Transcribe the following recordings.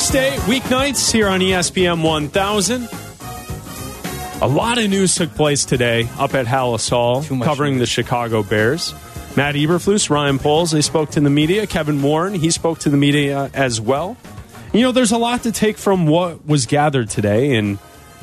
6 to 8 weeknights here on ESPN 1000. A lot of news took place today up at Halas Hall covering the Chicago Bears. Matt Eberflus, Ryan Poles, they spoke to the media. Kevin Warren, he spoke to the media as well. You know, there's a lot to take from what was gathered today and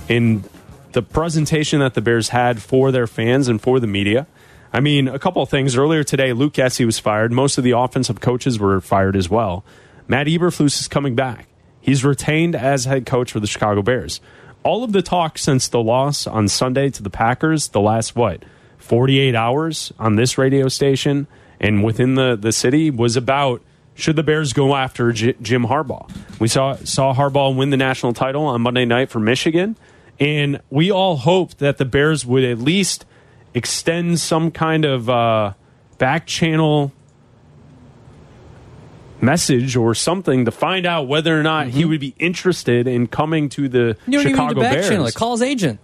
in the presentation that the Bears had for their fans and for the media. I mean, a couple of things. Earlier today, Luke Getsy was fired. Most of the offensive coaches were fired as well. Matt Eberflus is coming back. He's retained as head coach for the Chicago Bears. All of the talk since the loss on Sunday to the Packers, the last what, 48 hours on this radio station and within the, the city was about should the Bears go after J- Jim Harbaugh? We saw saw Harbaugh win the national title on Monday night for Michigan, and we all hoped that the Bears would at least extend some kind of uh, back channel message or something to find out whether or not he would be interested in coming to the Mm-hmm. You don't Chicago even need Bears. channel. Call his agent.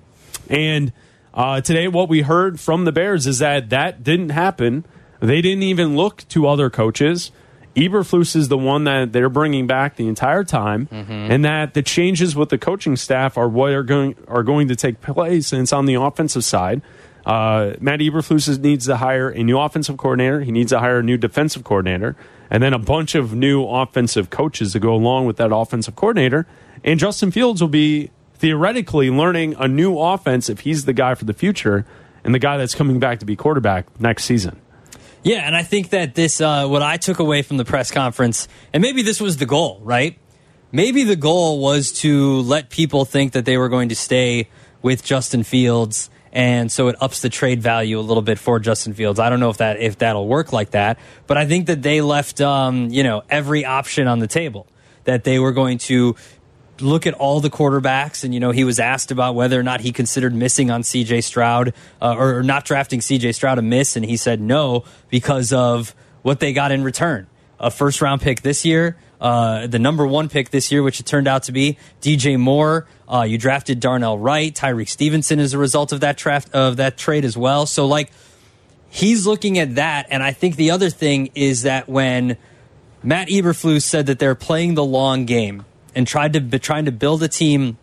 And uh, today, what we heard from the Bears is that that didn't happen. They didn't even look to other coaches. Eberflus is the one that they're bringing back the entire time, and that the changes with the coaching staff are what are going are going to take place. And it's on the offensive side. Uh, Matt Eberflus needs to hire a new offensive coordinator. He needs to hire a new defensive coordinator, and then a bunch of new offensive coaches to go along with that offensive coordinator. And Justin Fields will be theoretically learning a new offense if he's the guy for the future and the guy that's coming back to be quarterback next season. Yeah, and I think that this, uh, what I took away from the press conference, and maybe this was the goal, right? Maybe the goal was to let people think that they were going to stay with Justin Fields, and so it ups the trade value a little bit for Justin Fields. I don't know if that if that'll work like that, but I think that they left, um, you know, every option on the table. That they were going to look at all the quarterbacks, and you know he was asked about whether or not he considered missing on C.J. Stroud uh, or, or not drafting C.J. Stroud a miss, and he said no because of what they got in return: a first round pick this year, uh, the number one pick this year, which it turned out to be D.J. Moore. Uh, you drafted Darnell Wright, Tyrique Stevenson as a result of that draft of that trade as well. So like he's looking at that, and I think the other thing is that when Matt Eberflus said that they're playing the long game and tried to be trying to build a team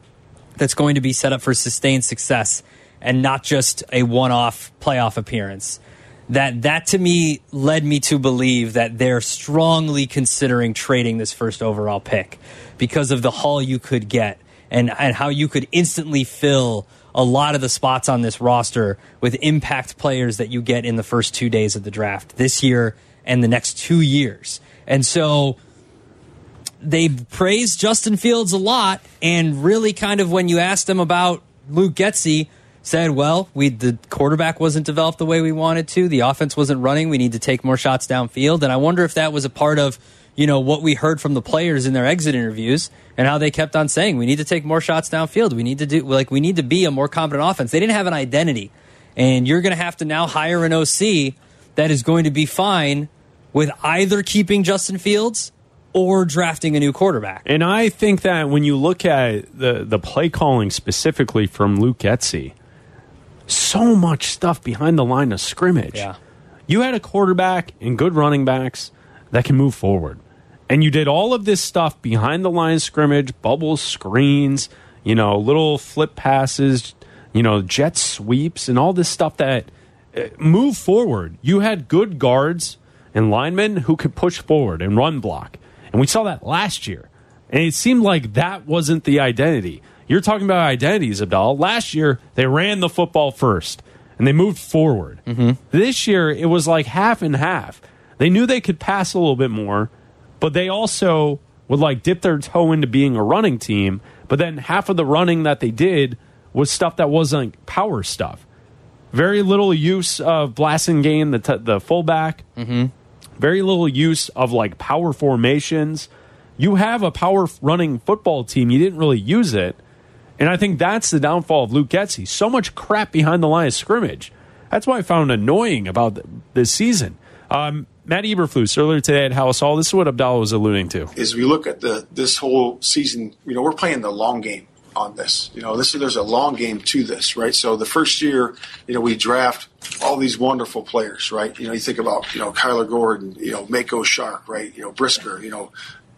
that's going to be set up for sustained success and not just a one-off playoff appearance. That that to me led me to believe that they're strongly considering trading this first overall pick because of the haul you could get and and how you could instantly fill a lot of the spots on this roster with impact players that you get in the first 2 days of the draft this year and the next 2 years. And so they praised Justin Fields a lot, and really, kind of when you asked them about Luke Getsy, said, "Well, we the quarterback wasn't developed the way we wanted to. The offense wasn't running. We need to take more shots downfield." And I wonder if that was a part of you know what we heard from the players in their exit interviews and how they kept on saying, "We need to take more shots downfield. We need to do like we need to be a more competent offense." They didn't have an identity, and you're going to have to now hire an OC that is going to be fine with either keeping Justin Fields or drafting a new quarterback. And I think that when you look at the, the play calling specifically from Luke Getsy, so much stuff behind the line of scrimmage. Yeah. You had a quarterback and good running backs that can move forward. And you did all of this stuff behind the line of scrimmage, bubble screens, you know, little flip passes, you know, jet sweeps, and all this stuff that uh, move forward. You had good guards and linemen who could push forward and run block. And we saw that last year. And it seemed like that wasn't the identity. You're talking about identities, Abdal. Last year, they ran the football first and they moved forward. This year, it was like half and half. They knew they could pass a little bit more, but they also would like dip their toe into being a running team. But then half of the running that they did was stuff that wasn't power stuff. Very little use of Blasingame, the t- the fullback. Mm-hmm. Very little use of like power formations. You have a power running football team. You didn't really use it, and I think that's the downfall of Luke Getsy. So much crap behind the line of scrimmage. That's why I found annoying about this season. Um, Matt Eberflus earlier today at Halas Hall. This is what Abdallah was alluding to. is we look at the this whole season. You know, we're playing the long game on this. You know, this there's a long game to this, right? So the first year, you know, we draft all these wonderful players, right? You know, you think about you know Kyler Gordon, you know Mako Sharp, right? You know Brisker, you know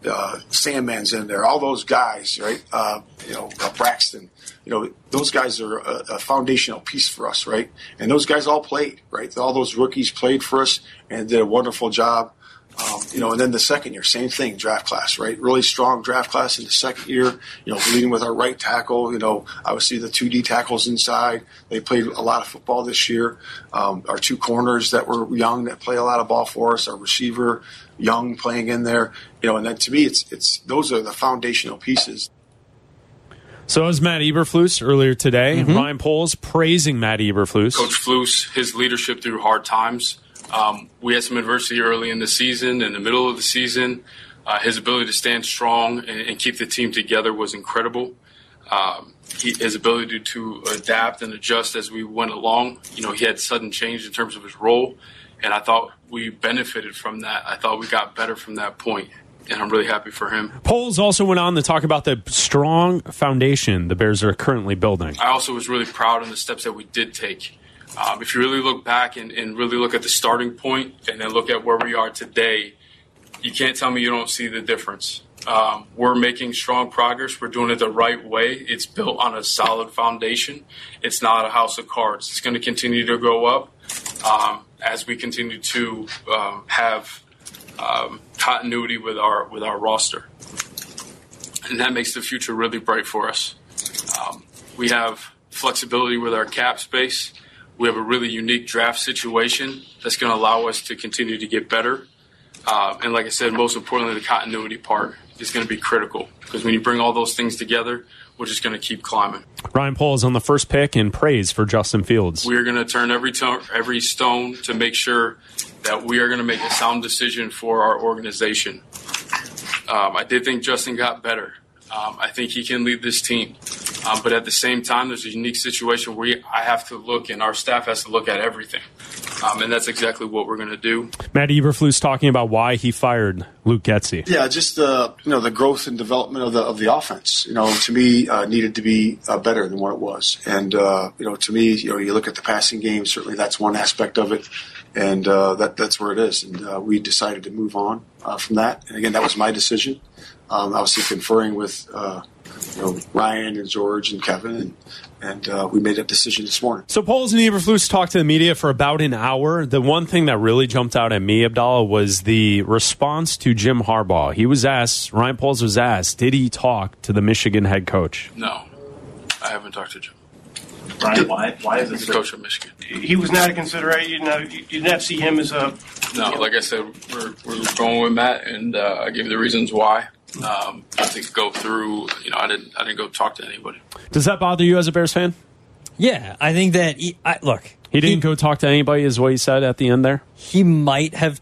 uh, Sandman's in there. All those guys, right? Uh, you know, uh, Braxton. You know, those guys are a, a, foundational piece for us, right? And those guys all played, right? All those rookies played for us and did a wonderful job. Um, you know, and then the second year, same thing, draft class, right? Really strong draft class in the second year. You know, leading with our right tackle. You know, obviously the two D tackles inside. They played a lot of football this year. Um, our two corners that were young that play a lot of ball for us. Our receiver, young, playing in there. You know, and then to me, it's it's those are the foundational pieces. So as Matt Eberflus earlier today. Mm-hmm. Ryan Poles praising Matt Eberflus. Coach Flus, his leadership through hard times. Um, we had some adversity early in the season, in the middle of the season. Uh, his ability to stand strong and, and, keep the team together was incredible. Um, he, his ability to, to adapt and adjust as we went along. You know, he had sudden change in terms of his role, and I thought we benefited from that. I thought we got better from that point and I'm really happy for him. Poles also went on to talk about the strong foundation the Bears are currently building. I also was really proud of the steps that we did take. Um, if you really look back and, and, really look at the starting point and then look at where we are today, you can't tell me you don't see the difference. Um, we're making strong progress. We're doing it the right way. It's built on a solid foundation. It's not a house of cards. It's going to continue to go up um, as we continue to um, have um, continuity with our with our roster, and that makes the future really bright for us. Um, we have flexibility with our cap space. We have a really unique draft situation that's going to allow us to continue to get better. Uh, and like I said, most importantly, the continuity part is going to be critical because when you bring all those things together, we're just going to keep climbing. Ryan Paul is on the first pick and praise for Justin Fields. We are going to turn every to- every stone to make sure that we are going to make a sound decision for our organization. Um, I did think Justin got better. Um, I think he can lead this team. Um, but at the same time, there's a unique situation where I have to look and our staff has to look at everything. Um, and that's exactly what we're going to do. Matt Eberflus talking about why he fired Luke Getsy. Yeah, just the you know the growth and development of the of the offense. You know, to me, uh, needed to be uh, better than what it was. And uh, you know, to me, you know, you look at the passing game. Certainly, that's one aspect of it and uh, that that's where it is. And uh, we decided to move on uh, from that. And again, that was my decision. Um, obviously, conferring with uh, you know, Ryan and George and Kevin, and, and uh, we made that decision this morning. So Poles and Eberflus talked to the media for about an hour. The one thing that really jumped out at me, Abdallah, was the response to Jim Harbaugh. He was asked, Ryan Poles was asked, did he talk to the Michigan head coach? No, I haven't talked to Jim. Brian, why, why is this? Coach of Michigan. He was not a consideration. You, know, you did not see him as a. No, like I said, we're, we're going with Matt, and uh, I gave you the reasons why. Um, I think go through. You know, I didn't. I didn't go talk to anybody. Does that bother you as a Bears fan? Yeah, I think that. He, I, look, he didn't he, go talk to anybody. Is what he said at the end there. He might have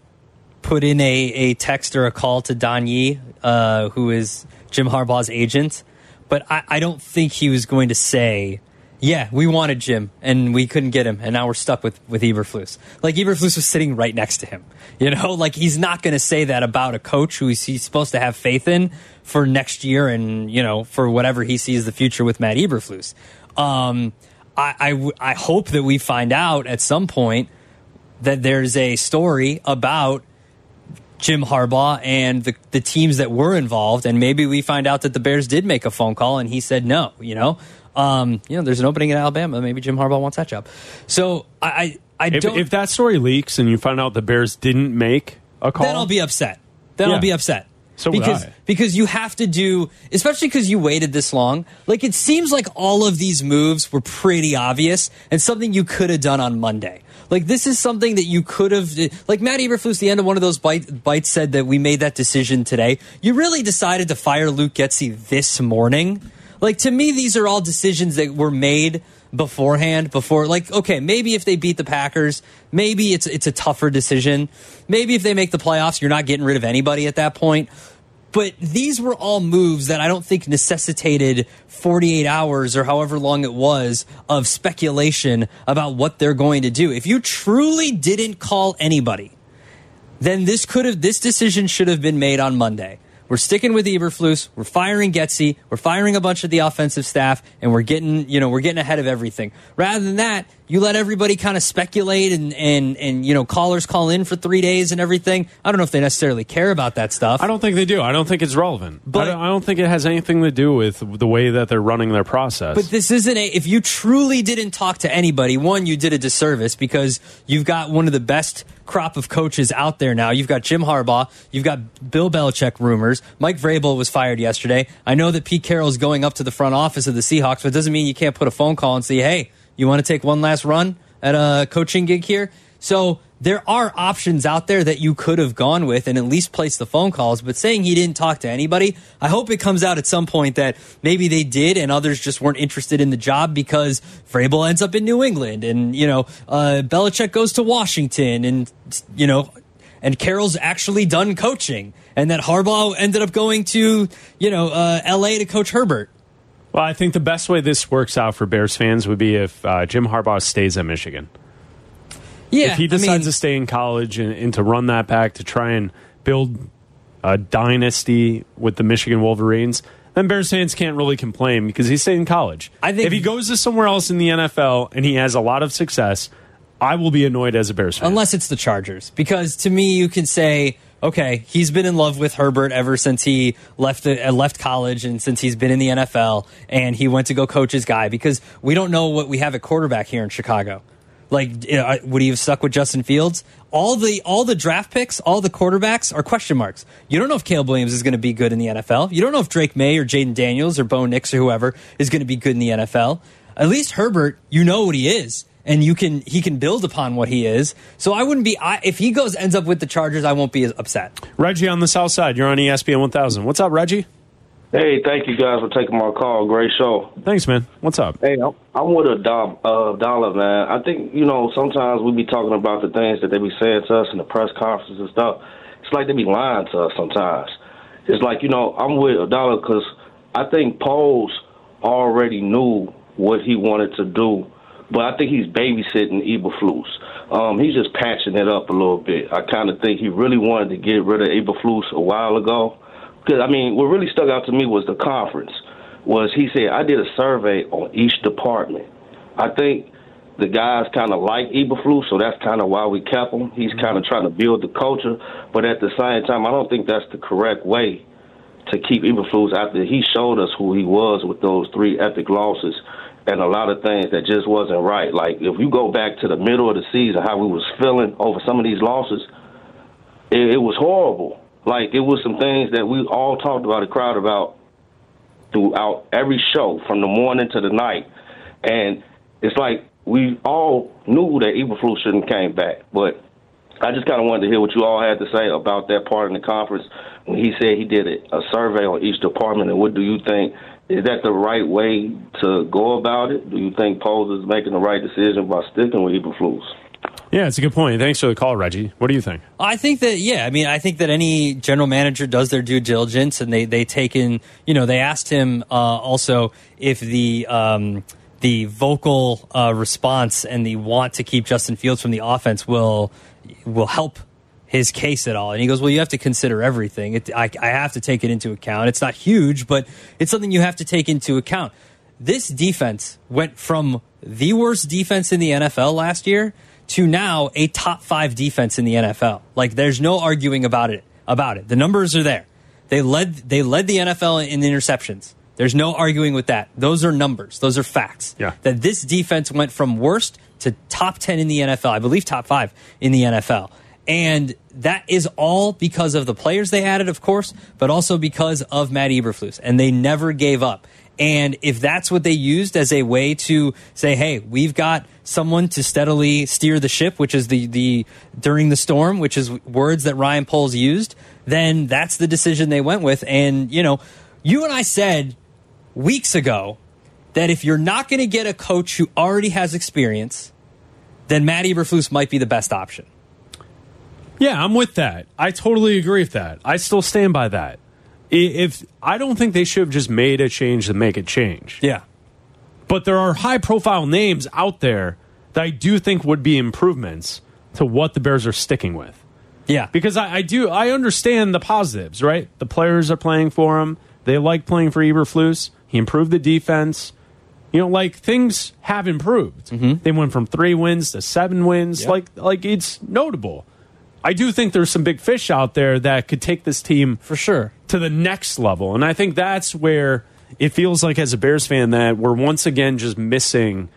put in a, a text or a call to Don Yee, uh, who is Jim Harbaugh's agent, but I, I don't think he was going to say yeah, we wanted Jim and we couldn't get him, and now we're stuck with with Eberflus. Like Eberflus was sitting right next to him. You know, like he's not going to say that about a coach who he's, he's supposed to have faith in for next year, and you know, for whatever he sees the future with Matt Eberflus. Um, I, I, I hope that we find out at some point that there's a story about Jim Harbaugh and the, the teams that were involved, and maybe we find out that the Bears did make a phone call and he said no. You know, um, you know, there's an opening in Alabama. Maybe Jim Harbaugh wants that job. So I, I, I if, don't. If that story leaks and you find out the Bears didn't make a call, then I'll be upset. Then yeah. I'll be upset. So because because you have to do, especially because you waited this long. Like it seems like all of these moves were pretty obvious and something you could have done on Monday. Like this is something that you could have, like Matt Eberflus, the end of one of those bite, bites said that we made that decision today. You really decided to fire Luke Getsy this morning like to me, these are all decisions that were made beforehand. Before, like, okay, maybe if they beat the Packers, maybe it's it's a tougher decision. Maybe if they make the playoffs, you're not getting rid of anybody at that point. But these were all moves that I don't think necessitated 48 hours or however long it was of speculation about what they're going to do. If you truly didn't call anybody, then this could have this decision should have been made on Monday. We're sticking with Eberflus. We're firing Getsy. We're firing a bunch of the offensive staff, and we're getting, you know, we're getting ahead of everything. Rather than that, You let everybody kind of speculate and, and, and, you know, callers call in for three days and everything. I don't know if they necessarily care about that stuff. I don't think they do. I don't think it's relevant. But- I don't, I don't think it has anything to do with the way that they're running their process. But this isn't a. If you truly didn't talk to anybody, one, you did a disservice because you've got one of the best crop of coaches out there now. You've got Jim Harbaugh. You've got Bill Belichick rumors. Mike Vrabel was fired yesterday. I know that Pete Carroll is going up to the front office of the Seahawks, but it doesn't mean you can't put a phone call and say, "Hey, you want to take one last run at a coaching gig here?" So there are options out there that you could have gone with and at least placed the phone calls. But saying he didn't talk to anybody, I hope it comes out at some point that maybe they did and others just weren't interested in the job because Vrabel ends up in New England and, you know, uh, Belichick goes to Washington and, you know, and Carroll's actually done coaching and that Harbaugh ended up going to, you know, uh, LA to coach Herbert. Well, I think the best way this works out for Bears fans would be if uh, Jim Harbaugh stays at Michigan. Yeah. if he I decides mean- to stay in college and, and to run that back to try and build a dynasty with the Michigan Wolverines, then Bears fans can't really complain because he's stayed in college. I think- if he goes to somewhere else in the NFL and he has a lot of success, I will be annoyed as a Bears fan. Unless it's the Chargers. Because to me, you can say, okay, he's been in love with Herbert ever since he left uh, left college and since he's been in the NFL and he went to go coach his guy because we don't know what we have at quarterback here in Chicago. Like, know, would he have stuck with Justin Fields? All the all the draft picks, all the quarterbacks are question marks. You don't know if Caleb Williams is going to be good in the NFL. You don't know if Drake Maye or Jayden Daniels or Bo Nix or whoever is going to be good in the NFL. At least Herbert, you know what he is, and you can he can build upon what he is. So I wouldn't be I, if he goes ends up with the Chargers, I won't be as upset. Reggie on the South Side, you're on ESPN 1000. What's up, Reggie? Hey, thank you guys for taking my call. Great show. Thanks, man. What's up? Hey, I'm, I'm with a Dom, uh, dollar, man. I think, you know, sometimes we be talking about the things that they be saying to us in the press conferences and stuff. It's like they be lying to us sometimes. It's like, you know, I'm with Abdallah because I think Poles already knew what he wanted to do, but I think he's babysitting Eberflus. Um, he's just patching it up a little bit. I kind of think he really wanted to get rid of Eberflus a while ago. Because I mean, what really stuck out to me was the conference. Was he said I did a survey on each department. I think the guys kind of like Eberflus, so that's kind of why we kept him. He's kind of trying to build the culture, but at the same time, I don't think that's the correct way to keep Eberflus after he showed us who he was with those three epic losses and a lot of things that just wasn't right. Like if you go back to the middle of the season, how we was feeling over some of these losses, it, it was horrible. Like it was some things that we all talked about, the crowd about throughout every show from the morning to the night, and it's like we all knew that Eberflus shouldn't came back, but I just kind of wanted to hear what you all had to say about that part in the conference when he said he did a, a survey on each department, and what do you think? Is that the right way to go about it? Do you think Poles is making the right decision by sticking with Eberflus? Yeah, it's a good point. Thanks for the call, Reggie. What do you think? I think that yeah, I mean, I think that any general manager does their due diligence, and they they take in. You know, they asked him uh, also if the um, the vocal uh, response and the want to keep Justin Fields from the offense will will help his case at all. And he goes, well, you have to consider everything. It, I, I have to take it into account. It's not huge, but it's something you have to take into account. This defense went from the worst defense in the NFL last year to now a top five defense in the NFL. Like there's no arguing about it. About it, the numbers are there. They led they led the NFL in interceptions. There's no arguing with that. Those are numbers. Those are facts. Yeah. That this defense went from worst to top 10 in the NFL. I believe top 5 in the NFL. And that is all because of the players they added, of course, but also because of Matt Eberflus. And they never gave up. And if that's what they used as a way to say, hey, we've got someone to steadily steer the ship, which is the, the during the storm, which is words that Ryan Poles used, then that's the decision they went with. And, you know, you and I said weeks ago that if you're not going to get a coach who already has experience, then Matt Eberflus might be the best option. Yeah, I'm with that. I totally agree with that. I still stand by that. If I don't think they should have just made a change to make a change. Yeah. But there are high profile names out there that I do think would be improvements to what the Bears are sticking with. Yeah. Because I, I do I understand the positives, right? The players are playing for him. They like playing for Eberflus. He improved the defense. You know, like things have improved. Mm-hmm. They went from three wins to seven wins. Yep. Like, like it's notable. I do think there's some big fish out there that could take this team For sure. to the next level. And I think that's where it feels like, as a Bears fan, that we're once again just missing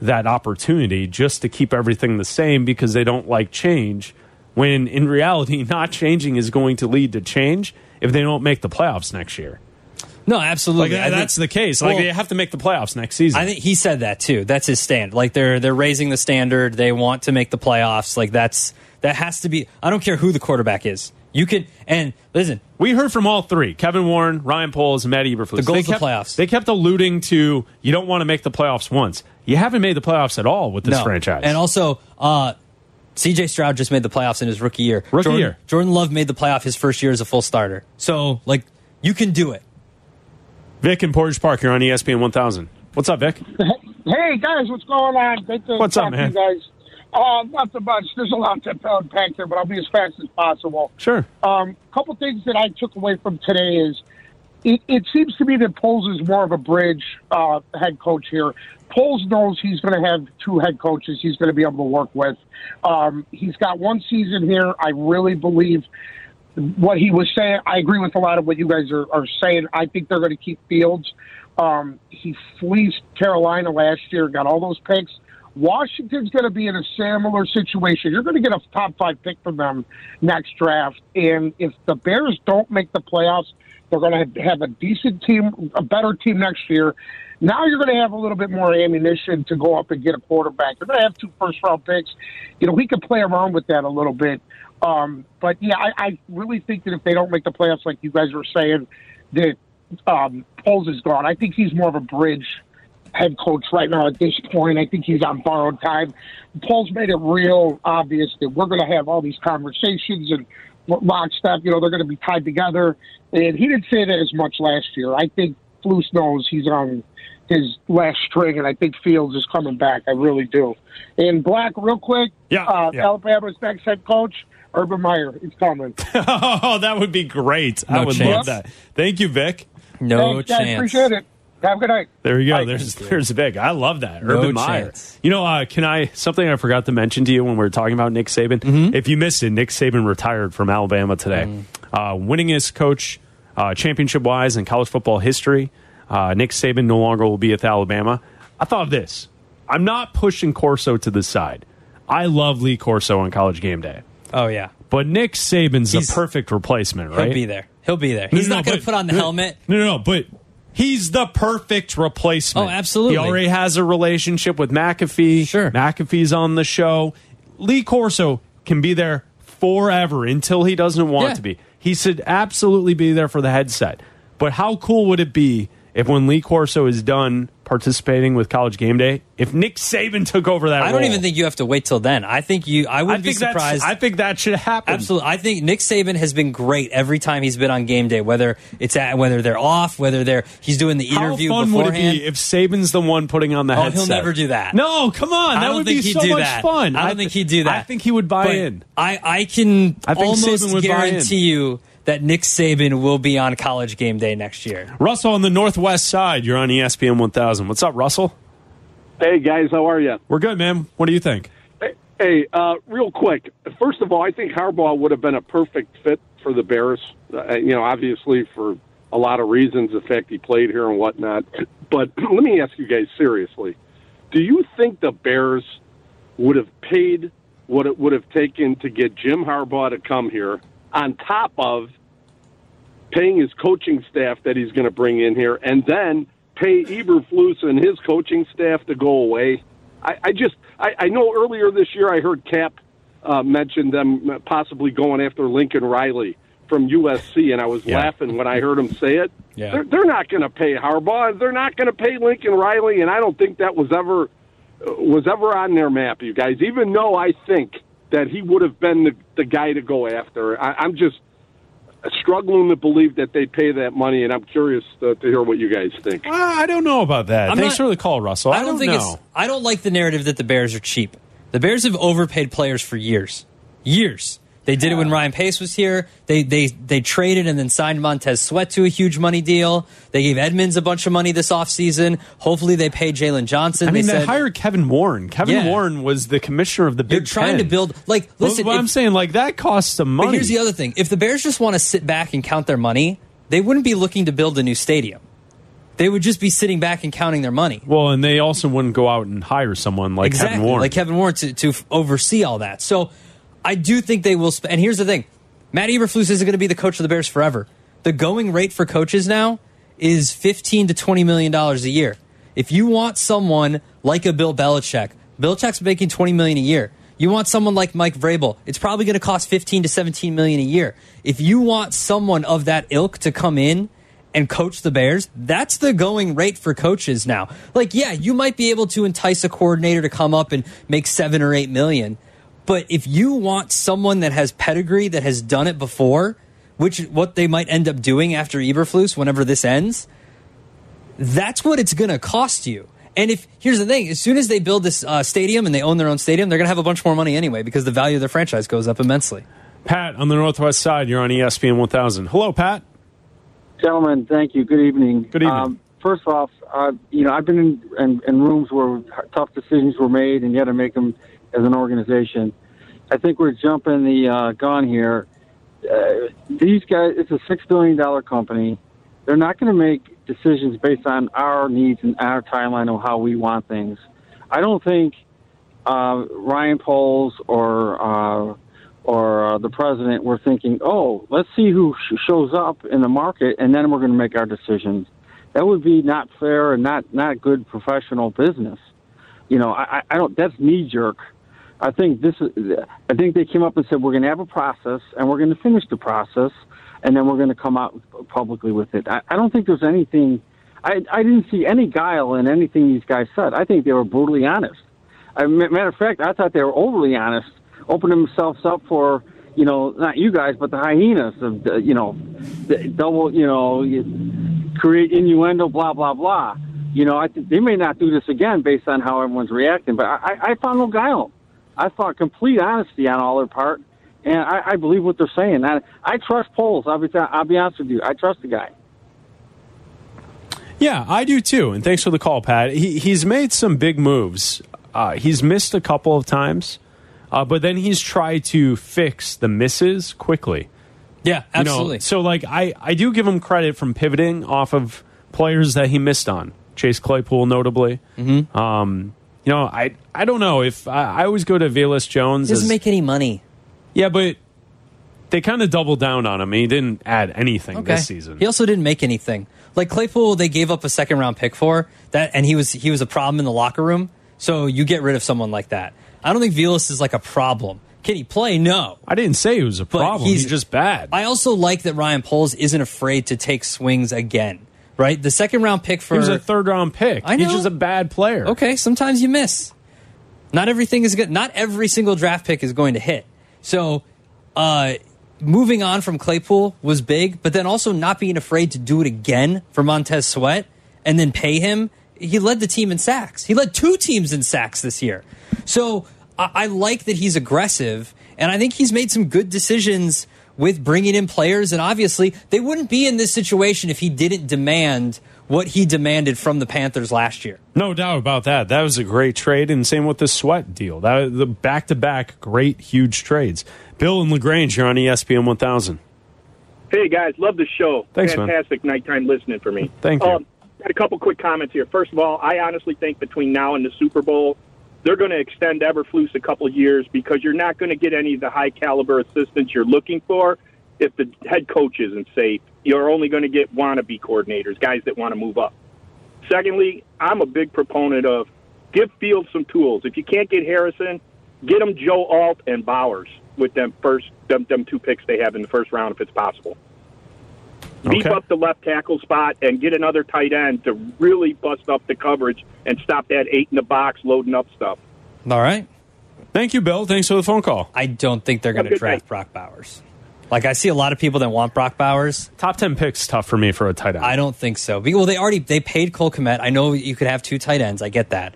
that opportunity just to keep everything the same because they don't like change. When in reality, not changing is going to lead to change if they don't make the playoffs next year. No, absolutely. Like I think- that's the case. Like Well, they have to make the playoffs next season. I think he said that too. That's his stand. Like they're they're raising the standard. They want to make the playoffs. Like that's that has to be. I don't care who the quarterback is. You can and listen. We heard from all three: Kevin Warren, Ryan Poles, and Matt Eberflus. The goal's they the kept, playoffs. They kept alluding to you don't want to make the playoffs once. You haven't made the playoffs at all with this no. franchise. And also, uh, C.J. Stroud just made the playoffs in his rookie year. Rookie Jordan, year. Jordan Love made the playoff his first year as a full starter. So like you can do it. Vic and Portage Park, you're on ESPN 1000. What's up, Vic? Hey guys, what's going on? Great to What's up, man? you guys. Uh, not so much. There's a lot to unpack there, but I'll be as fast as possible. Sure. Um, a couple things that I took away from today is it, it seems to me that Poles is more of a bridge uh, head coach here. Poles knows he's going to have two head coaches he's going to be able to work with. Um, he's got one season here. I really believe what he was saying. I agree with a lot of what you guys are, are saying. I think they're going to keep Fields. Um, he fleeced Carolina last year, got all those picks. Washington's going to be in a similar situation. You're going to get a top five pick from them next draft. And if the Bears don't make the playoffs, they're going to have a decent team, a better team next year. Now you're going to have a little bit more ammunition to go up and get a quarterback. You're going to have two first round picks. You know, we could play around with that a little bit. Um, but yeah, I, I really think that if they don't make the playoffs, like you guys were saying, that um, Poles is gone. I think he's more of a bridge head coach right now at this point. I think he's on borrowed time. Poles made it real obvious that we're going to have all these conversations and lockstep. You know, they're going to be tied together. And he didn't say that as much last year. I think Flus knows he's on his last string, and I think Fields is coming back. I really do. And Bleck, real quick, Yeah, uh, yeah. Alabama's next head coach, Urban Meyer. is coming. oh, that would be great. I would chance. love that. Thank you, Vic. No Thanks, guys. chance. Appreciate it. Have a good night. There you go. Bye. There's there's Vic. I love that. No Urban Meyer. chance. You know, uh, can I something I forgot to mention to you when we were talking about Nick Saban? Mm-hmm. If you missed it, Nick Saban retired from Alabama today. Mm. Uh, winningest coach, uh, championship wise in college football history. Uh, Nick Saban no longer will be at Alabama. I thought of this. I'm not pushing Corso to the side. I love Lee Corso on College Game Day, Oh yeah, but Nick Saban's He's- the perfect replacement, right? he'll be there. He'll be there. He's no, not going to put on the helmet. No, no, no, but he's the perfect replacement. Oh, absolutely. He already has a relationship with McAfee. Sure. McAfee's on the show. Lee Corso can be there forever until he doesn't want Yeah. to be. He should absolutely be there for the headset. But how cool would it be if when Lee Corso is done participating with College Game Day, if Nick Saban took over that I don't role? even think you have to wait till then. I think you. I I wouldn't be surprised. I think that should happen. Absolutely. I think Nick Saban has been great every time he's been on game day, whether it's at whether they're off, whether they're he's doing the interview. How fun would it be if Saban's the one putting on the Oh, headset? he'll never do that. No, come on. That would be so do much that. fun. I don't think he'd do that. I think he would buy But in. I, I can I think almost Saban would guarantee you that Nick Saban will be on college game day next year. Russell on the Northwest side. You're on ESPN 1000. What's up, Russell? Hey guys, how are you? We're good, man. What do you think? Hey, uh, real quick. First of all, I think Harbaugh would have been a perfect fit for the Bears. Uh, you know, obviously for a lot of reasons, the fact he played here and whatnot. But let me ask you guys seriously: Do you think the Bears would have paid what it would have taken to get Jim Harbaugh to come here, on top of paying his coaching staff that he's going to bring in here, and then pay Eberflus and his coaching staff to go away. I, I just, I, I know earlier this year I heard Kap uh, mention them possibly going after Lincoln Riley from USC, and I was Yeah. laughing when I heard him say it. Yeah. They're, they're not going to pay Harbaugh. They're not going to pay Lincoln Riley, and I don't think that was ever was ever on their map, you guys. Even though I think that he would have been the, the guy to go after, I, I'm just struggling to believe that they pay that money, and I'm curious to, to hear what you guys think. Uh, I don't know about that. I'm Thanks not- for the call, Russell. I, I don't, think know. it's. I don't like the narrative that the Bears are cheap. The Bears have overpaid players for years, years. They did it when Ryan Pace was here. They they they traded and then signed Montez Sweat to a huge money deal. They gave Edmunds a bunch of money this offseason. Hopefully they pay Jaylon Johnson. I mean, they, said, hired Kevin Warren. Kevin Yeah. Warren was the commissioner of the Big You're trying to build like listen. what if- I'm saying, like that costs some money. But here's the other thing: if the Bears just want to sit back and count their money, they wouldn't be looking to build a new stadium. They would just be sitting back and counting their money. well, and they also wouldn't go out and hire someone like exactly, Kevin Warren. like Kevin Warren to, to oversee all that. So I do think they will. Sp- and here's the thing: Matt Eberflus isn't going to be the coach of the Bears forever. The going rate for coaches now is 15 to 20 million dollars a year. If you want someone like a Bill Belichick, Belichick's making 20 million a year. You want someone like Mike Vrabel, it's probably going to cost 15 to 17 million a year. If you want someone of that ilk to come in and coach the Bears, that's the going rate for coaches now. Like, yeah, you might be able to entice a coordinator to come up and make seven or eight million. But if you want someone that has pedigree, that has done it before, which what they might end up doing after Eberflus, whenever this ends, that's what it's going to cost you. And if here's the thing, as soon as they build this uh, stadium and they own their own stadium, they're going to have a bunch more money anyway because the value of their franchise goes up immensely. Pat on the Northwest Side, you're on ESPN 1000. Hello, Pat. Gentlemen, thank you. Good evening. Good evening. Um, first off, uh, you know, I've been in, in, in rooms where tough decisions were made, and you had to make them as an organization. I think we're jumping the uh, gun here. Uh, these guys, it's a six billion dollar company. They're not going to make decisions based on our needs and our timeline of how we want things. I don't think uh, Ryan Poles or uh, or uh, the president were thinking, "Oh, let's see who sh- shows up in the market, and then we're going to make our decisions." That would be not fair and not not good professional business. You know, I, I- don't. That's knee jerk. I think this is. I think they came up and said we're going to have a process, and we're going to finish the process, and then we're going to come out publicly with it. I, I don't think there's anything. I I didn't see any guile in anything these guys said. I think they were brutally honest. I, matter of fact, I thought they were overly honest, opening themselves up for you know not you guys but the hyenas of the, you know the double you know create innuendo blah blah blah. You know I think they may not do this again based on how everyone's reacting, but I- I found no guile. I thought complete honesty on all their part, and I, I believe what they're saying. I, I trust Poles. I'll be I'll be honest with you. I trust the guy. Yeah, I do too. And thanks for the call, Pat. He, he's made some big moves. Uh, he's missed a couple of times, uh, but then he's tried to fix the misses quickly. Yeah, You know, absolutely. so, like, I, I do give him credit from pivoting off of players that he missed on. Chase Claypool, notably. Mm-hmm. Um, you know, I I don't know if I, I always go to Velus Jones. doesn't as- make any money. yeah, but they kind of doubled down on him. He didn't add anything Okay. this season. He also didn't make anything. Like Claypool, they gave up a second round pick for that, and he was he was a problem in the locker room. So you get rid of someone like that. I don't think Velus is like a problem. Can he play? No. I didn't say he was a problem. He's, just bad. I also like that Ryan Poles isn't afraid to take swings again. Right, the second round pick for he was a third round pick. I He's know. just a bad player. Okay, sometimes you miss. Not everything is good. Not every single draft pick is going to hit. So, uh, moving on from Claypool was big, but then also not being afraid to do it again for Montez Sweat and then pay him. He led the team in sacks. He led two teams in sacks this year. So I, I like that he's aggressive, and I think he's made some good decisions with bringing in players. And obviously, they wouldn't be in this situation if he didn't demand what he demanded from the Panthers last year. No doubt about that. That was a great trade, and same with the Sweat deal. That the back to back great huge trades. Bill and Lagrange, you're on ESPN 1000. Hey guys, love the show. Thanks, man. Fantastic nighttime listening for me. Thank you. Um, got a couple quick comments here. First of all, I honestly think between now and the Super Bowl, they're going to extend Eberflus a couple years because you're not going to get any of the high caliber assistants you're looking for if the head coach isn't safe. You're only going to get wannabe coordinators, guys that want to move up. Secondly, I'm a big proponent of give Fields some tools. If you can't get Harrison, get them Joe Alt and Bowers with them first them, them two picks they have in the first round if it's possible. Beef Okay. up the left tackle spot and get another tight end to really bust up the coverage and stop that eight in the box loading up stuff. All right. Thank you, Bill. Thanks for the phone call. I don't think they're going to draft night. Brock Bowers. Like I see a lot of people that want Brock Bowers. Top 10 picks tough for me for a tight end. I don't think so. Well, they already they paid Cole Kmet. I know you could have two tight ends. I get that,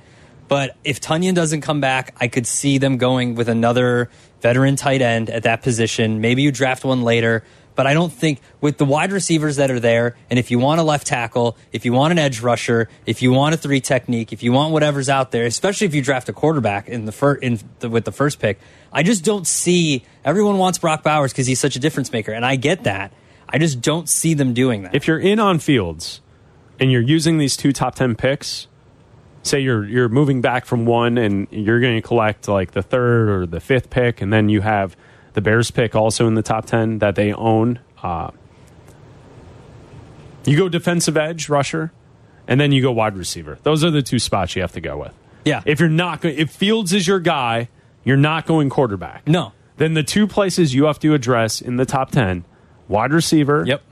But if Tonyan doesn't come back, I could see them going with another veteran tight end at that position. Maybe you draft one later. But I don't think with the wide receivers that are there, and if you want a left tackle, if you want an edge rusher, if you want a three technique, if you want whatever's out there, especially if you draft a quarterback in the first in the, with the first pick, I just don't see. Everyone wants Brock Bowers because he's such a difference maker, and I get that. I just don't see them doing that. If you're in on Fields and you're using these two top ten picks, say you're you're moving back from one and you're going to collect like the third or the fifth pick, and then you have the Bears pick also in the top ten that they own. Uh, you go defensive edge rusher, and then you go wide receiver. Those are the two spots you have to go with. Yeah. If you're not if Fields is your guy, you're not going quarterback. No. Then the two places you have to address in the top ten: wide receiver. Yep.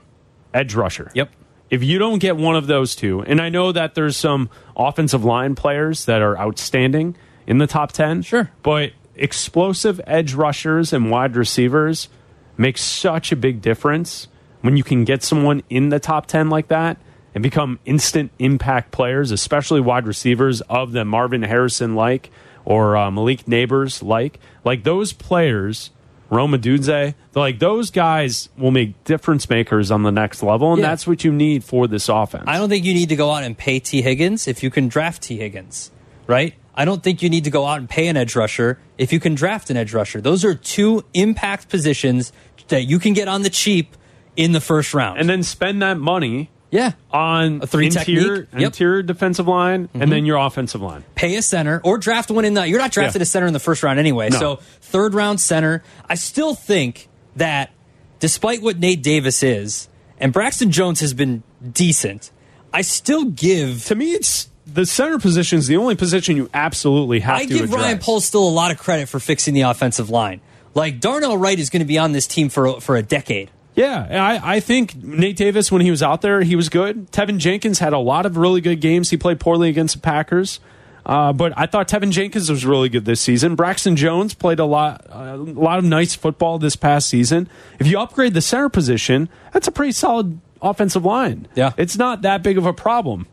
Edge rusher. Yep. If you don't get one of those two, and I know that there's some offensive line players that are outstanding in the top 10. Sure. But explosive edge rushers and wide receivers make such a big difference when you can get someone in the top 10 like that and become instant impact players, especially wide receivers of the Marvin Harrison like or uh, Malik Nabers like. Like those players, Rome Odunze, like those guys will make difference makers on the next level, and Yeah. that's what you need for this offense. I don't think you need to go out and pay Tee Higgins if you can draft Tee Higgins, right? I don't think you need to go out and pay an edge rusher if you can draft an edge rusher. Those are two impact positions that you can get on the cheap in the first round. and then spend that money yeah, on A three interior, technique. Yep. Mm-hmm. interior defensive line, and then your offensive line. pay a center or draft one in the. You're not drafted Yeah. a center in the first round anyway. No. So third round center. I still think that despite what Nate Davis is, and Braxton Jones has been decent, I still give. To me, it's the center position is the only position you absolutely have I to I give address. Ryan Poles still a lot of credit for fixing the offensive line. Like Darnell Wright is going to be on this team for for a decade. Yeah, I, I think Nate Davis, when he was out there, he was good. Tevin Jenkins had a lot of really good games. He played poorly against the Packers. Uh, but I thought Tevin Jenkins was really good this season. Braxton Jones played a lot, uh, a lot of nice football this past season. If you upgrade the center position, that's a pretty solid offensive line. Yeah. it's not that big of a problem.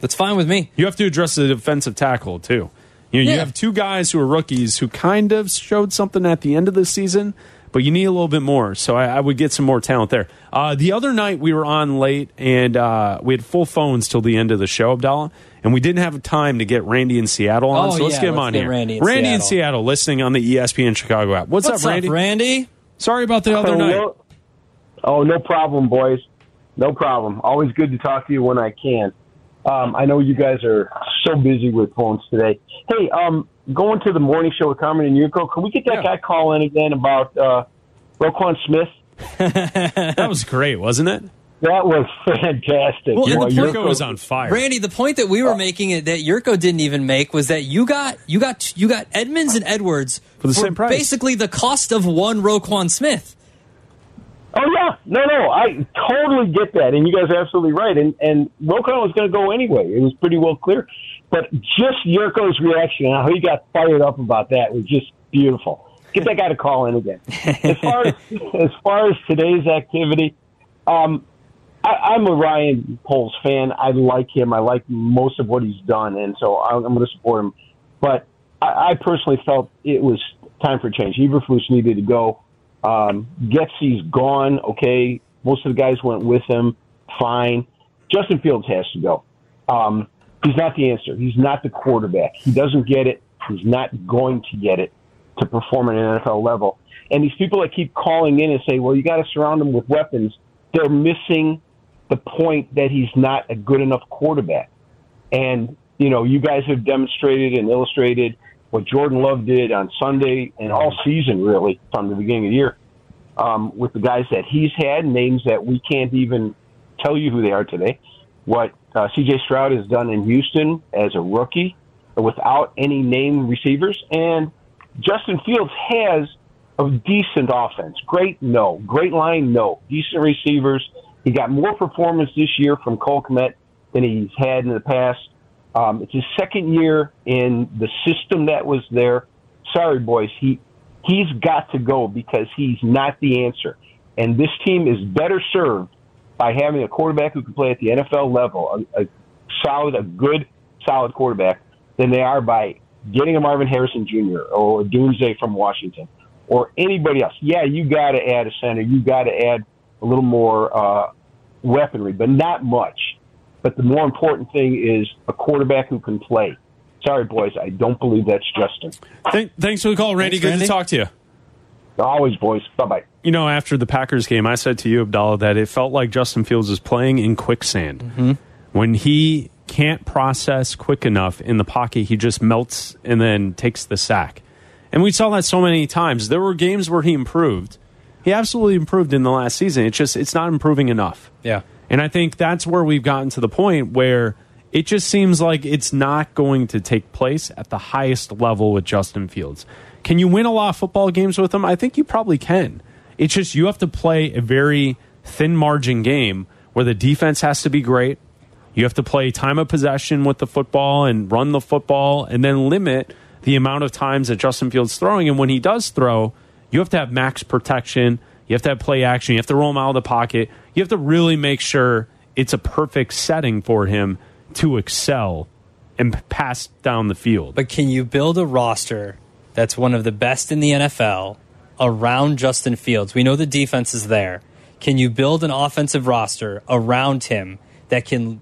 That's fine with me. You have to address the defensive tackle too. You know, you have two guys who are rookies who kind of showed something at the end of the season, but you need a little bit more. So I, I would get some more talent there. Uh, the other night we were on late and uh, we had full phones till the end of the show, Abdallah, and we didn't have time to get Randy in Seattle on. Oh, so let's yeah, get him let's on get here. Randy in in Seattle. Seattle, listening on the ESPN Chicago app. What's, What's up, Randy? Randy? Sorry about the other Oh, night. no- Oh, no problem, boys. No problem. Always good to talk to you when I can. Um, I know you guys are so busy with phones today. Hey, um, going to the morning show with Carmen and Jurko, can we get that Yeah. guy call in again about uh, Roquan Smith? That was great, wasn't it? That was fantastic. Well, and Boy, the point- Jurko was on fire. Randy, the point that we were making that Jurko didn't even make was that you got you got you got Edmunds and Edwards For the same price. basically the cost of one Roquan Smith. Oh yeah, no, no, I totally get that, and you guys are absolutely right. And and Roquan was going to go anyway; it was pretty well clear. But just Jurko's reaction, and how he got fired up about that, was just beautiful. Get that guy to call in again. As far as as far as today's activity, um, I, I'm a Ryan Poles fan. I like him. I like most of what he's done, and so I'm, I'm going to support him. But I, I personally felt it was time for change. Eberflus needed to go. Um, Getsy's gone. Okay, most of the guys went with him. Fine. Justin Fields has to go. Um, he's not the answer. He's not the quarterback. He doesn't get it. He's not going to get it to perform at an NFL level. And these people that keep calling in and say, "Well, you got to surround him with weapons," they're missing the point that he's not a good enough quarterback. And you know, you guys have demonstrated and illustrated what Jordan Love did on Sunday and all season, really, from the beginning of the year, um, with the guys that he's had, names that we can't even tell you who they are today. What uh, C.J. Stroud has done in Houston as a rookie, without any name receivers, and Justin Fields has a decent offense. Great, no. Great line, no. Decent receivers. He got more performance this year from Cole than he's had in the past. Um, it's his second year in the system that was there. Sorry, boys. He he's got to go because he's not the answer. And this team is better served by having a quarterback who can play at the NFL level, a, a solid, a good, solid quarterback than they are by getting a Marvin Harrison Jr. or a Doomsday from Washington or anybody else. Yeah, you got to add a center. You got to add a little more uh, weaponry, but not much. But the more important thing is a quarterback who can play. Sorry, boys, I don't believe that's Justin. Th- thanks for the call, Randy. Thanks, Good Randy. to talk to you. Always, boys. Bye bye. You know, after the Packers game, I said to you, Abdallah, that it felt like Justin Fields was playing in quicksand. Mm-hmm. When he can't process quick enough in the pocket, he just melts and then takes the sack. And we saw that so many times. There were games where he improved. He absolutely improved in the last season. It's just it's not improving enough. Yeah. And I think that's where we've gotten to the point where it just seems like it's not going to take place at the highest level with Justin Fields. Can you win a lot of football games with him? I think you probably can. It's just you have to play a very thin margin game where the defense has to be great. You have to play time of possession with the football and run the football and then limit the amount of times that Justin Fields throwing. And when he does throw, you have to have max protection. You have to have play action. You have to roll him out of the pocket. You have to really make sure it's a perfect setting for him to excel and pass down the field. But can you build a roster that's one of the best in the NFL around Justin Fields? We know the defense is there. Can you build an offensive roster around him that can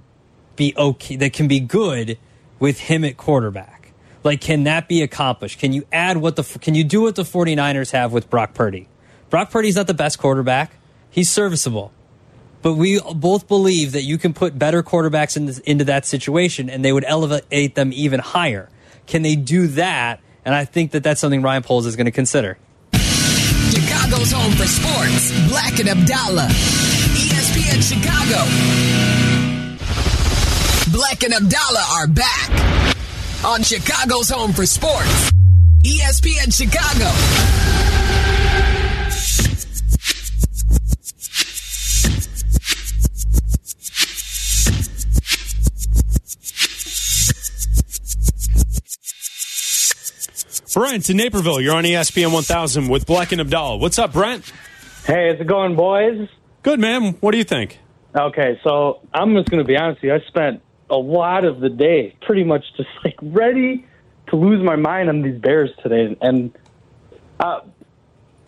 be okay, that can be good with him at quarterback? Like, can that be accomplished? Can you add what the, can you do what the 49ers have with Brock Purdy? Brock Purdy's not the best quarterback. He's serviceable. But we both believe that you can put better quarterbacks in this, into that situation and they would elevate them even higher. Can they do that? And I think that that's something Ryan Poles is going to consider. Chicago's home for sports. Bleck and Abdallah. ESPN Chicago. Bleck and Abdallah are back on Chicago's home for sports. ESPN Chicago. Brent in Naperville, you're on ESPN 1000 with Bleck and Abdallah. What's up, Brent? Hey, how's it going, boys? Good, man. What do you think? Okay, so I'm just going to be honest with you. I spent a lot of the day pretty much just like ready to lose my mind on these Bears today, and uh,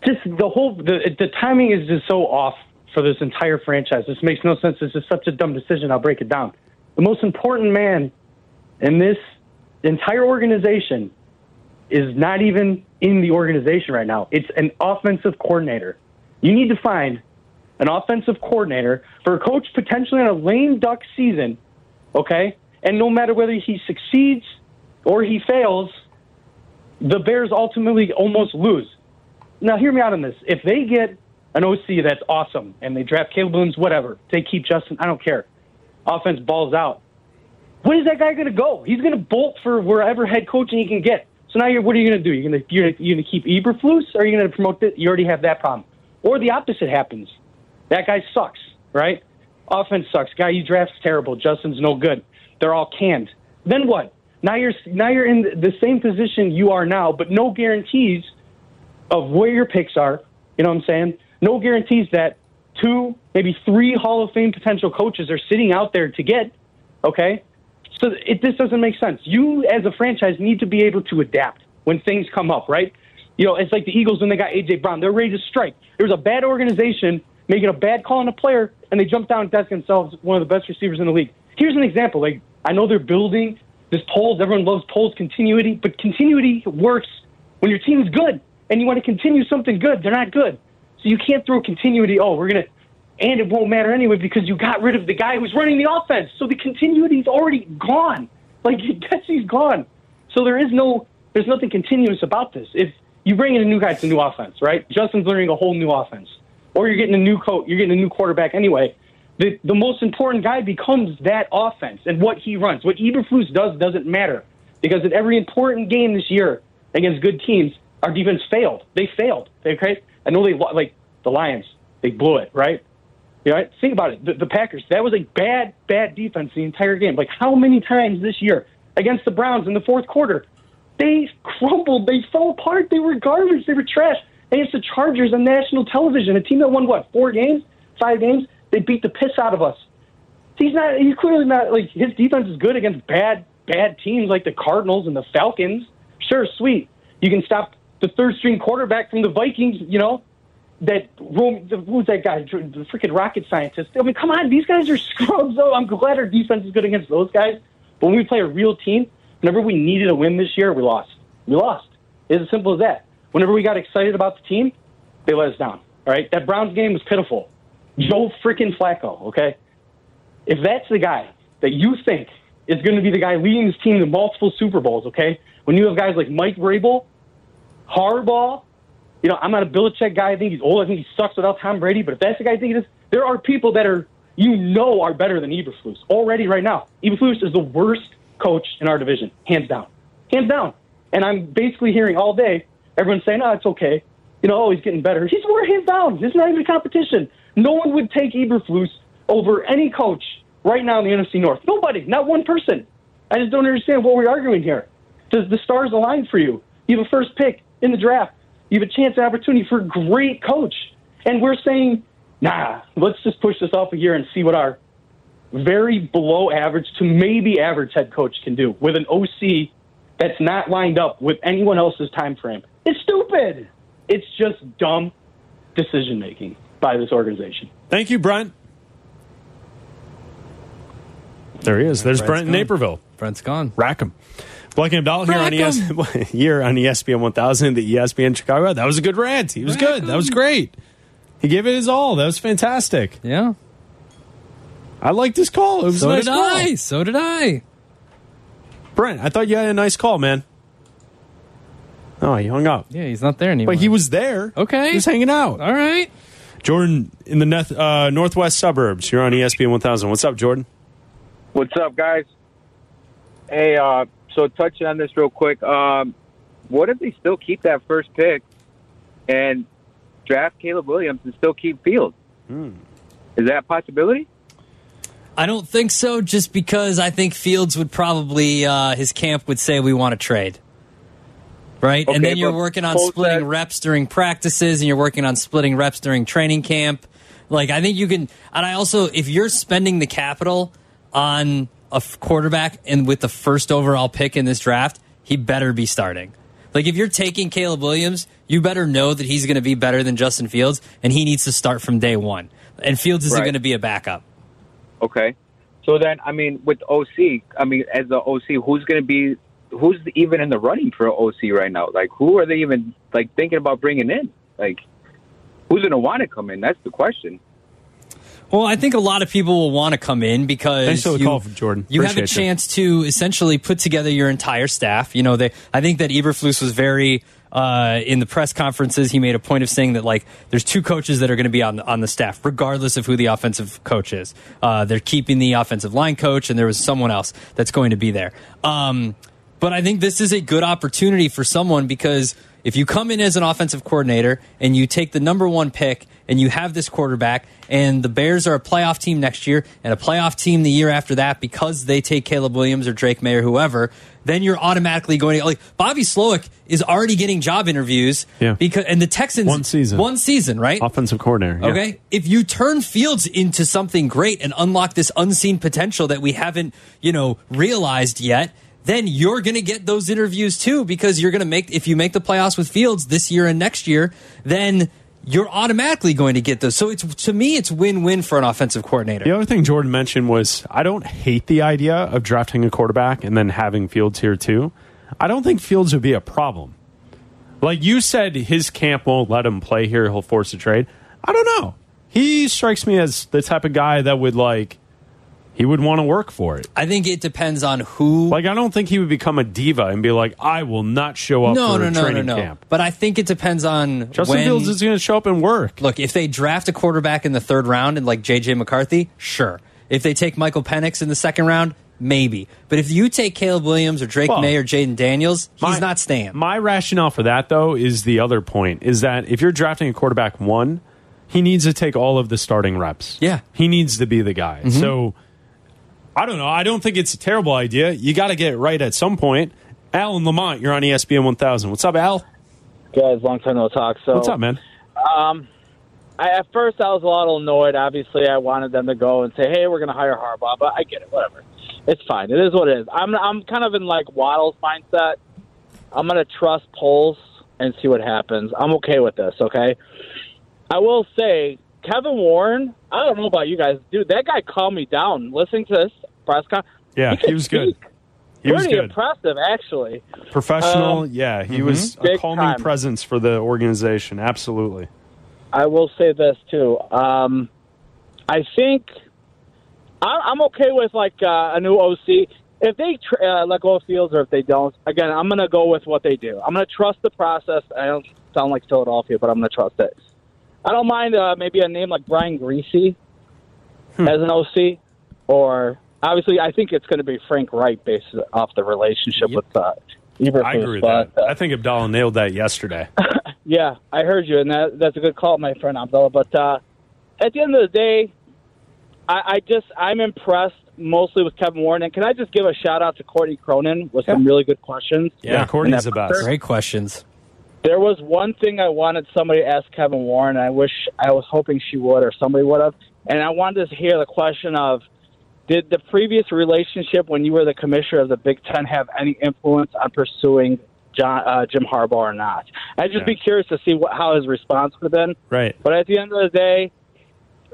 just the whole the the timing is just so off for this entire franchise. This makes no sense. This is such a dumb decision. I'll break it down. The most important man in this entire organization is not even in the organization right now. It's an offensive coordinator. You need to find an offensive coordinator for a coach potentially on a lame duck season, okay? And no matter whether he succeeds or he fails, the Bears ultimately almost lose. Now, hear me out on this. If they get an OC that's awesome and they draft Caleb Williams, whatever, they keep Justin, I don't care. Offense balls out. Where is that guy going to go? He's going to bolt for wherever head coaching he can get. So now, you're, what are you going to do? You're going to you're, you're going to keep Eberflus, or are you going to promote it? You already have that problem. Or the opposite happens. That guy sucks, right? Offense sucks. Guy you draft's terrible. Justin's no good. They're all canned. Then what? Now you're now you're in the same position you are now, but no guarantees of where your picks are. You know what I'm saying? No guarantees that two, maybe three Hall of Fame potential coaches are sitting out there to get. Okay, so it this doesn't make sense. You as a franchise need to be able to adapt when things come up, right? You know, it's like the Eagles when they got AJ Brown. They're ready to strike. There was a bad organization making a bad call on a player, and they jumped down and desk themselves one of the best receivers in the league. Here's an example. Like I know they're building this Poles. Everyone loves Poles continuity, but continuity works when your team's good and you want to continue something good. They're not good, so you can't throw continuity. Oh, we're gonna, and it won't matter anyway because you got rid of the guy who's running the offense. So the continuity's already gone. Like Getsy's gone. So there is no, there's nothing continuous about this. If you bring in a new guy, it's a new offense, right? Justin's learning a whole new offense, or you're getting a new coach, you're getting a new quarterback anyway. The, the most important guy becomes that offense and what he runs. What Eberflus does doesn't matter because in every important game this year against good teams, our defense failed. They failed. Okay. I know they like the Lions. They blew it, right? You think about it. The, the Packers. That was a bad, bad defense the entire game. Like how many times this year against the Browns in the fourth quarter, they crumbled. They fell apart. They were garbage. They were trash. Against the Chargers on national television, a team that won what four games, five games. They beat the piss out of us. He's not. He's clearly not like his defense is good against bad bad teams like the Cardinals and the Falcons. Sure, sweet. You can stop the third string quarterback from the Vikings, you know, that room, who's that guy? The freaking rocket scientist. I mean, come on, these guys are scrubs. Though I'm glad our defense is good against those guys. But when we play a real team, whenever we needed a win this year, we lost. We lost. It's as simple as that. Whenever we got excited about the team, they let us down. All right, that Browns game was pitiful. Joe freaking Flacco. Okay, if that's the guy that you think is going to be the guy leading this team to multiple Super Bowls, okay, when you have guys like Mike Vrabel, Harbaugh, you know, I'm not a Belichick guy. I think he's old. I think he sucks without Tom Brady. But if that's the guy I think it is, there are people that are you know are better than Eberflus already right now. Eberflus is the worst coach in our division, hands down, hands down. And I'm basically hearing all day everyone saying, "Oh, it's okay." You know, oh, he's getting better. He's more hands down. This is not even a competition. No one would take Eberflus over any coach right now in the NFC North. Nobody, not one person. I just don't understand what we're arguing here. Does the stars align for you? You have a first pick in the draft. You have a chance and opportunity for a great coach. And we're saying, nah, let's just push this off a year and see what our very below average to maybe average head coach can do with an OC that's not lined up with anyone else's time frame. It's stupid. It's just dumb decision making by this organization. Thank you, Brent. There he is. There's Brent's Brent in gone. Naperville. Brent's gone. Rack him. Bleck and Abdallah here on ES here on ESPN 1000, the ESPN Chicago. That was a good rant. He was good. That was great. He gave it his all. That was fantastic. Yeah. I liked his call. It was So a nice did call. I. So did I. Brent, I thought you had a nice call, man. Oh, he hung up. Yeah, he's not there anymore. But he was there. Okay. He was hanging out. All right. Jordan in the neth- uh, northwest suburbs. You're on ESPN 1000. What's up, Jordan? What's up, guys? Hey, uh, so touching on this real quick, um, what if they still keep that first pick and draft Caleb Williams and still keep Fields? Hmm. Is that a possibility? I don't think so, just because I think Fields would probably, uh, his camp would say we want to trade. Right? and then you're working on splitting said- reps during practices and you're working on splitting reps during training camp. Like, I think you can, and I also, if you're spending the capital on a quarterback and with the first overall pick in this draft, he better be starting. Like, if you're taking Caleb Williams, you better know that he's going to be better than Justin Fields and he needs to start from day one. And Fields isn't Right. going to be a backup. Okay. So then, I mean, with OC, I mean, as the OC, who's going to be, who's even in the running for OC right now? Like, who are they even like thinking about bringing in? Like, who's going to want to come in? That's the question. Well, I think a lot of people will want to come in because Thanks for the you, call, Jordan. You have a Appreciate you. chance to essentially put together your entire staff. You know, they. I think that Eberflus was very uh, in the press conferences. He made a point of saying that like there's two coaches that are going to be on the, on the staff, regardless of who the offensive coach is. Uh, they're keeping the offensive line coach, and there was someone else that's going to be there. Um, but I think this is a good opportunity for someone because if you come in as an offensive coordinator and you take the number one pick and you have this quarterback and the Bears are a playoff team next year and a playoff team the year after that because they take Caleb Williams or Drake Maye or whoever, then you're automatically going to like Bobby Slowik is already getting job interviews Yeah. because and the Texans One season. one season, right? Offensive coordinator. yeah. Okay. If you turn Fields into something great and unlock this unseen potential that we haven't, you know, realized yet, then you're going to get those interviews too because you're going to make, if you make the playoffs with Fields this year and next year, then you're automatically going to get those. So it's, to me, it's win win for an offensive coordinator. The other thing Jordan mentioned was I don't hate the idea of drafting a quarterback and then having Fields here too. I don't think Fields would be a problem. Like you said, his camp won't let him play here. He'll force a trade. I don't know. He strikes me as the type of guy that would like he would want to work for it. I think it depends on who. Like I don't think he would become a diva and be like, I will not show up no, for no, a no, no, training no. camp. But I think it depends on Justin when, Fields is going to show up and work. Look, if they draft a quarterback in the third round and like JJ McCarthy, sure. If they take Michael Penix in the second round, maybe. But if you take Caleb Williams or Drake Well, Maye or Jayden Daniels, he's my- not staying. My rationale for that, though, is the other point: is that if you're drafting a quarterback one, he needs to take all of the starting reps. Yeah. he needs to be the guy. Mhm. So I don't know. I don't think it's a terrible idea. You got to get it right at some point. Alan Lamont, you're on ESPN 1000. What's up, Al? guys. Long time no talk. So What's up, man? Um, I, at first I was a little annoyed. Obviously, I wanted them to go and say, "Hey, we're going to hire Harbaugh," but I get it, whatever. It's fine. It is what it is. I'm I'm kind of in like Waddle's mindset. I'm gonna trust Poles and see what happens. I'm okay with this. Okay. I will say, Kevin Warren. I don't know about you guys, dude. That guy calmed me down. Listening to this press con. Yeah, could he was good. speak. He was Pretty good. impressive, actually. Professional, Um, yeah. He mhm. was a Big calming time. presence for the organization. Absolutely. I will say this too. Um, I think I- I'm okay with like uh, a new OC. If they tr- uh, let go of Fields or if they don't, again, I'm going to go with what they do. I'm going to trust the process. I don't sound like Philadelphia, but I'm going to trust it. I don't mind uh, maybe a name like Brian Griese Hmm. as an OC, or obviously I think it's going to be Frank Reich based off the relationship with uh, Eberflus. I agree with but, that. I think Abdallah nailed that yesterday. yeah, I heard you, and that, that's a good call, my friend Abdallah. But uh, at the end of the day, I, I just I'm impressed mostly with Kevin Warren. And can I just give a shout out to Courtney Cronin with some really good questions? Yeah, Courtney's And the best. Great questions. There was one thing I wanted somebody to ask Kevin Warren. And I wish I was hoping she would or somebody would have. And I wanted to hear the question of did the previous relationship when you were the commissioner of the Big Ten have any influence on pursuing John, uh, Jim Harbaugh or not? I'd just Yeah. be curious to see what, how his response would have been. Right. But at the end of the day,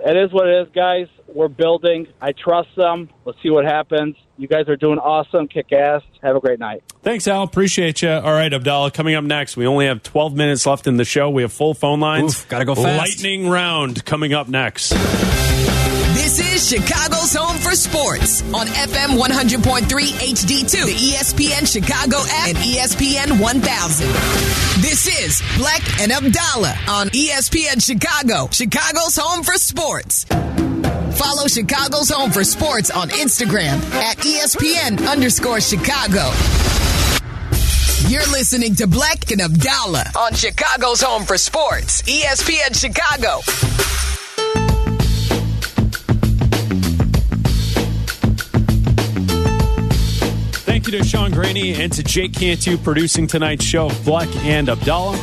it is what it is, guys. We're building. I trust them. Let's see what happens. You guys are doing awesome. Kick ass. Have a great night. Thanks, Al. Appreciate you. All right, Abdallah, coming up next. We only have 12 minutes left in the show. We have full phone lines. Oof, gotta go fast. Lightning round coming up next. This is Chicago's home for sports on FM 100.3 HD2, the ESPN Chicago app, and ESPN 1000. This is Bleck and Abdallah on ESPN Chicago, Chicago's home for sports. Follow Chicago's home for sports on Instagram at ESPN underscore Chicago. You're listening to Bleck and Abdallah on Chicago's home for sports, ESPN Chicago. You to Sean Graney and to Jake Cantu producing tonight's show, Bleck and Abdallah.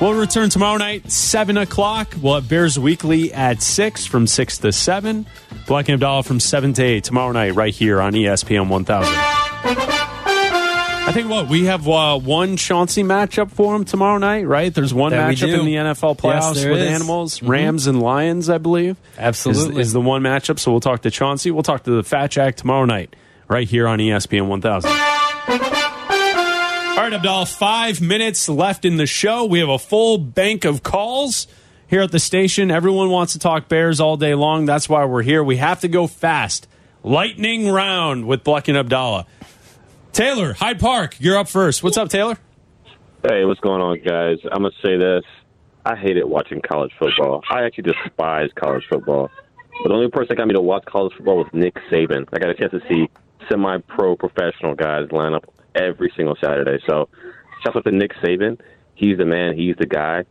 We'll return tomorrow night, 7 o'clock. We'll have Bears Weekly at 6 from 6 to 7. Bleck and Abdallah from 7 to 8 tomorrow night, right here on ESPN 1000. I think what we have uh, one Chauncey matchup for him tomorrow night, right? There's one That matchup in the NFL playoffs there with is. animals, Mhm. Rams and Lions, I believe. Absolutely. is, is the one matchup. So we'll talk to Chauncey. We'll talk to the Fat Jack tomorrow night, right here on ESPN 1000. All right, Abdal, five minutes left in the show. We have a full bank of calls here at the station. Everyone wants to talk Bears all day long. That's why we're here. We have to go fast. Lightning round with Bleck and Abdallah. Taylor, Hyde Park, you're up first. What's up, Taylor? Hey, what's going on, guys? I'm gonna say this. I hated watching college football. I actually despise college football. But the only person that got me to watch college football was Nick Saban. I got a chance to see semi-pro professional guys line up every single Saturday. So, shout out to Nick Saban. He's the man. He's the guy.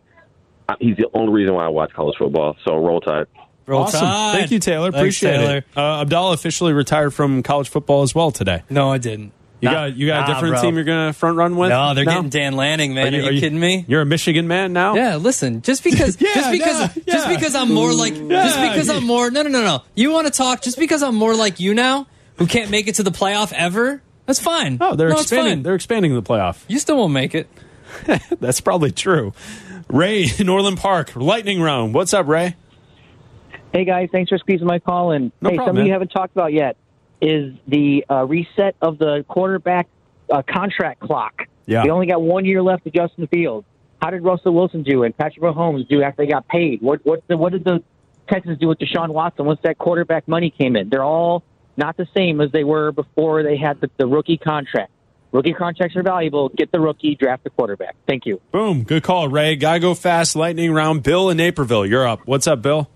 He's the only reason why I watch college football. So, roll tide. Roll awesome. Tide. Thank you, Taylor. Thanks, Appreciate Taylor. it. Uh, Abdallah officially retired from college football as well today. No, I didn't. You Nah. got you got a different bro. team you're going to front run with? No, they're getting Dan Lanning, man. Are you, kidding me? You're a Michigan man now? Yeah, listen, just because Yeah, just because yeah, just because I'm more like just because I'm more no no no no. You want to talk just because I'm more like you now, who can't make it to the playoff ever? That's fine. Oh, they're no, expanding. They're expanding the playoff. You still won't make it. That's probably true. Ray in Orland Park, lightning round. What's up, Ray? Hey guys, thanks for squeezing my call in. No hey, problem, something man. you haven't talked about yet is the uh, reset of the quarterback uh, contract clock. Yeah. We only got one year left to Justin Fields. How did Russell Wilson do and Patrick Mahomes do after they got paid? What what the, what did the Texans do with Deshaun Watson once that quarterback money came in? They're all not the same as they were before they had the, the rookie contract. Rookie contracts are valuable. Get the rookie, draft the quarterback. Thank you. Boom. Good call, Ray. Gotta go fast. Lightning round. Bill in Naperville, you're up. What's up, Bill?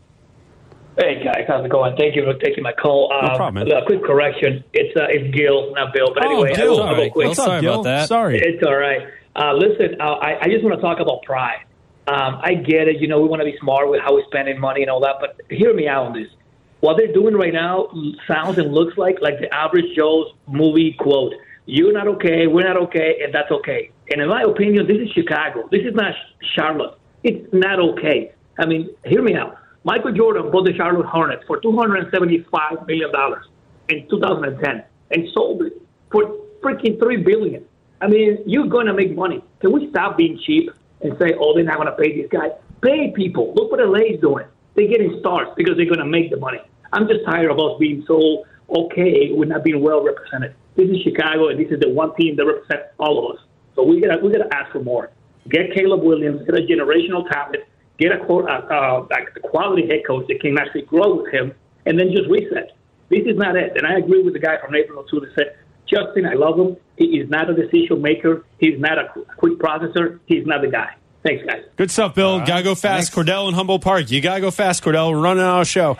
Hey guys, how's it going? Thank you for taking my call. No Um, problem, man. A quick correction: it's uh, it's Gil, not Bill. But Oh, anyway, Gil. I'll, I'll go quick. What's up, Sorry. It's all right. Uh, listen, uh, I, I just want to talk about pride. Um, I get it. You know, we want to be smart with how we're spending money and all that. But hear me out on this. What they're doing right now sounds and looks like like the average Joe's movie quote: "You're not okay, we're not okay, and that's okay." And in my opinion, this is Chicago. This is not Charlotte. It's not okay. I mean, hear me out. Michael Jordan bought the Charlotte Hornets for $275 million in 2010 and sold it for freaking 3 billion. I mean, you're going to make money. Can we stop being cheap and say, oh, they're not going to pay these guys? Pay people. Look what LA's doing. They're getting stars because they're going to make the money. I'm just tired of us being so okay with not being well represented. This is Chicago, and this is the one team that represents all of us. So we got we got to ask for more. Get Caleb Williams, get a generational talent, get a, uh, uh, like a quality head coach that can actually grow with him, and then just reset. This is not it. And I agree with the guy from April too that said, Justin, I love him. He is not a decision maker. He's not a quick processor. He's not the guy. Thanks, guys. Good stuff, Bill. Gotta go fast. Cordell in Humboldt Park. You gotta go fast, Cordell. We're running out of show.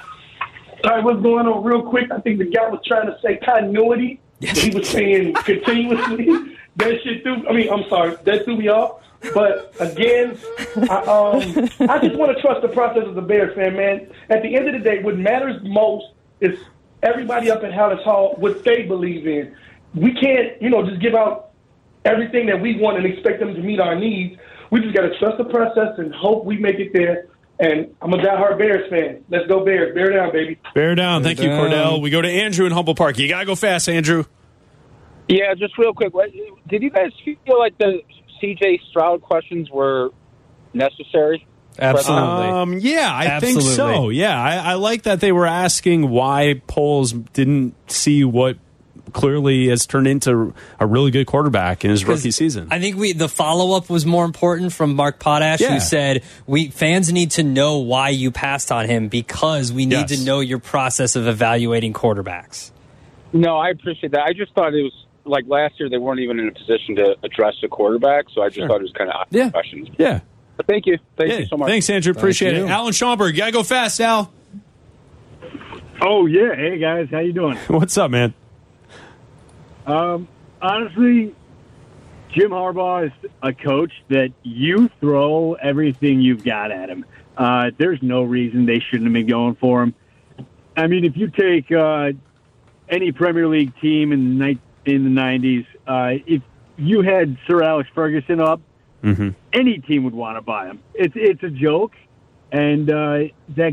All right, what's going on? Real quick, I think the guy was trying to say continuity. He was saying continuously. that shit threw. I mean, I'm sorry, that threw me off. But again, I, um, I just want to trust the process of the Bears fan, man. At the end of the day, what matters most is everybody up at Halas Hall what they believe in. We can't, you know, just give out everything that we want and expect them to meet our needs. We just got to trust the process and hope we make it there. And I'm a diehard Bears fan. Let's go Bears. Bear down, baby. Bear down. Thank you. Cordell. We go to Andrew in Humboldt Park. You gotta go fast, Andrew. Yeah, just real quick. Did you guys feel like the CJ Stroud questions were necessary? Um, yeah, I think so. Yeah, I, I like that they were asking why Poles didn't see what clearly has turned into a really good quarterback in his rookie season. I think we the follow up was more important from Mark Potash, Yeah. who said we fans need to know why you passed on him because we need Yes. to know your process of evaluating quarterbacks. No, I appreciate that. I just thought it was like last year they weren't even in a position to address the quarterback, so I just thought it was kind of odd yeah. questions. Yeah. But thank you. Thank Yeah. you so much. Thanks, Andrew. Appreciate it. Alan Schaumburg, you gotta go fast, Al. Oh yeah, hey guys, how you doing? What's up, man? Um, honestly, Jim Harbaugh is a coach that you throw everything you've got at him. Uh, there's no reason they shouldn't have been going for him. I mean, if you take uh, any Premier League team in the ni- in the '90s, uh, if you had Sir Alex Ferguson up, Mm-hmm. any team would want to buy him. It's it's a joke, and uh, that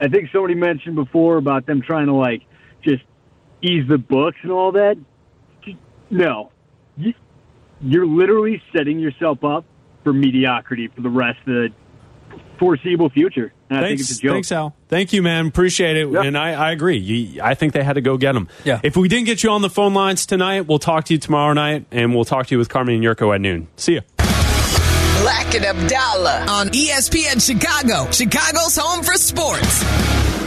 I think somebody mentioned before about them trying to like just ease the books and all that. No, you, you're literally setting yourself up for mediocrity for the rest of the foreseeable future. And I think Thanks, it's a joke. thanks, Al. Thank you, man. Appreciate it. And I, I agree. You, I think they had to go get him. Yeah. If we didn't get you on the phone lines tonight, we'll talk to you tomorrow night, and we'll talk to you with Carmen and Jurko at noon. See ya. Bleck and Abdallah on ESPN Chicago, Chicago's home for sports.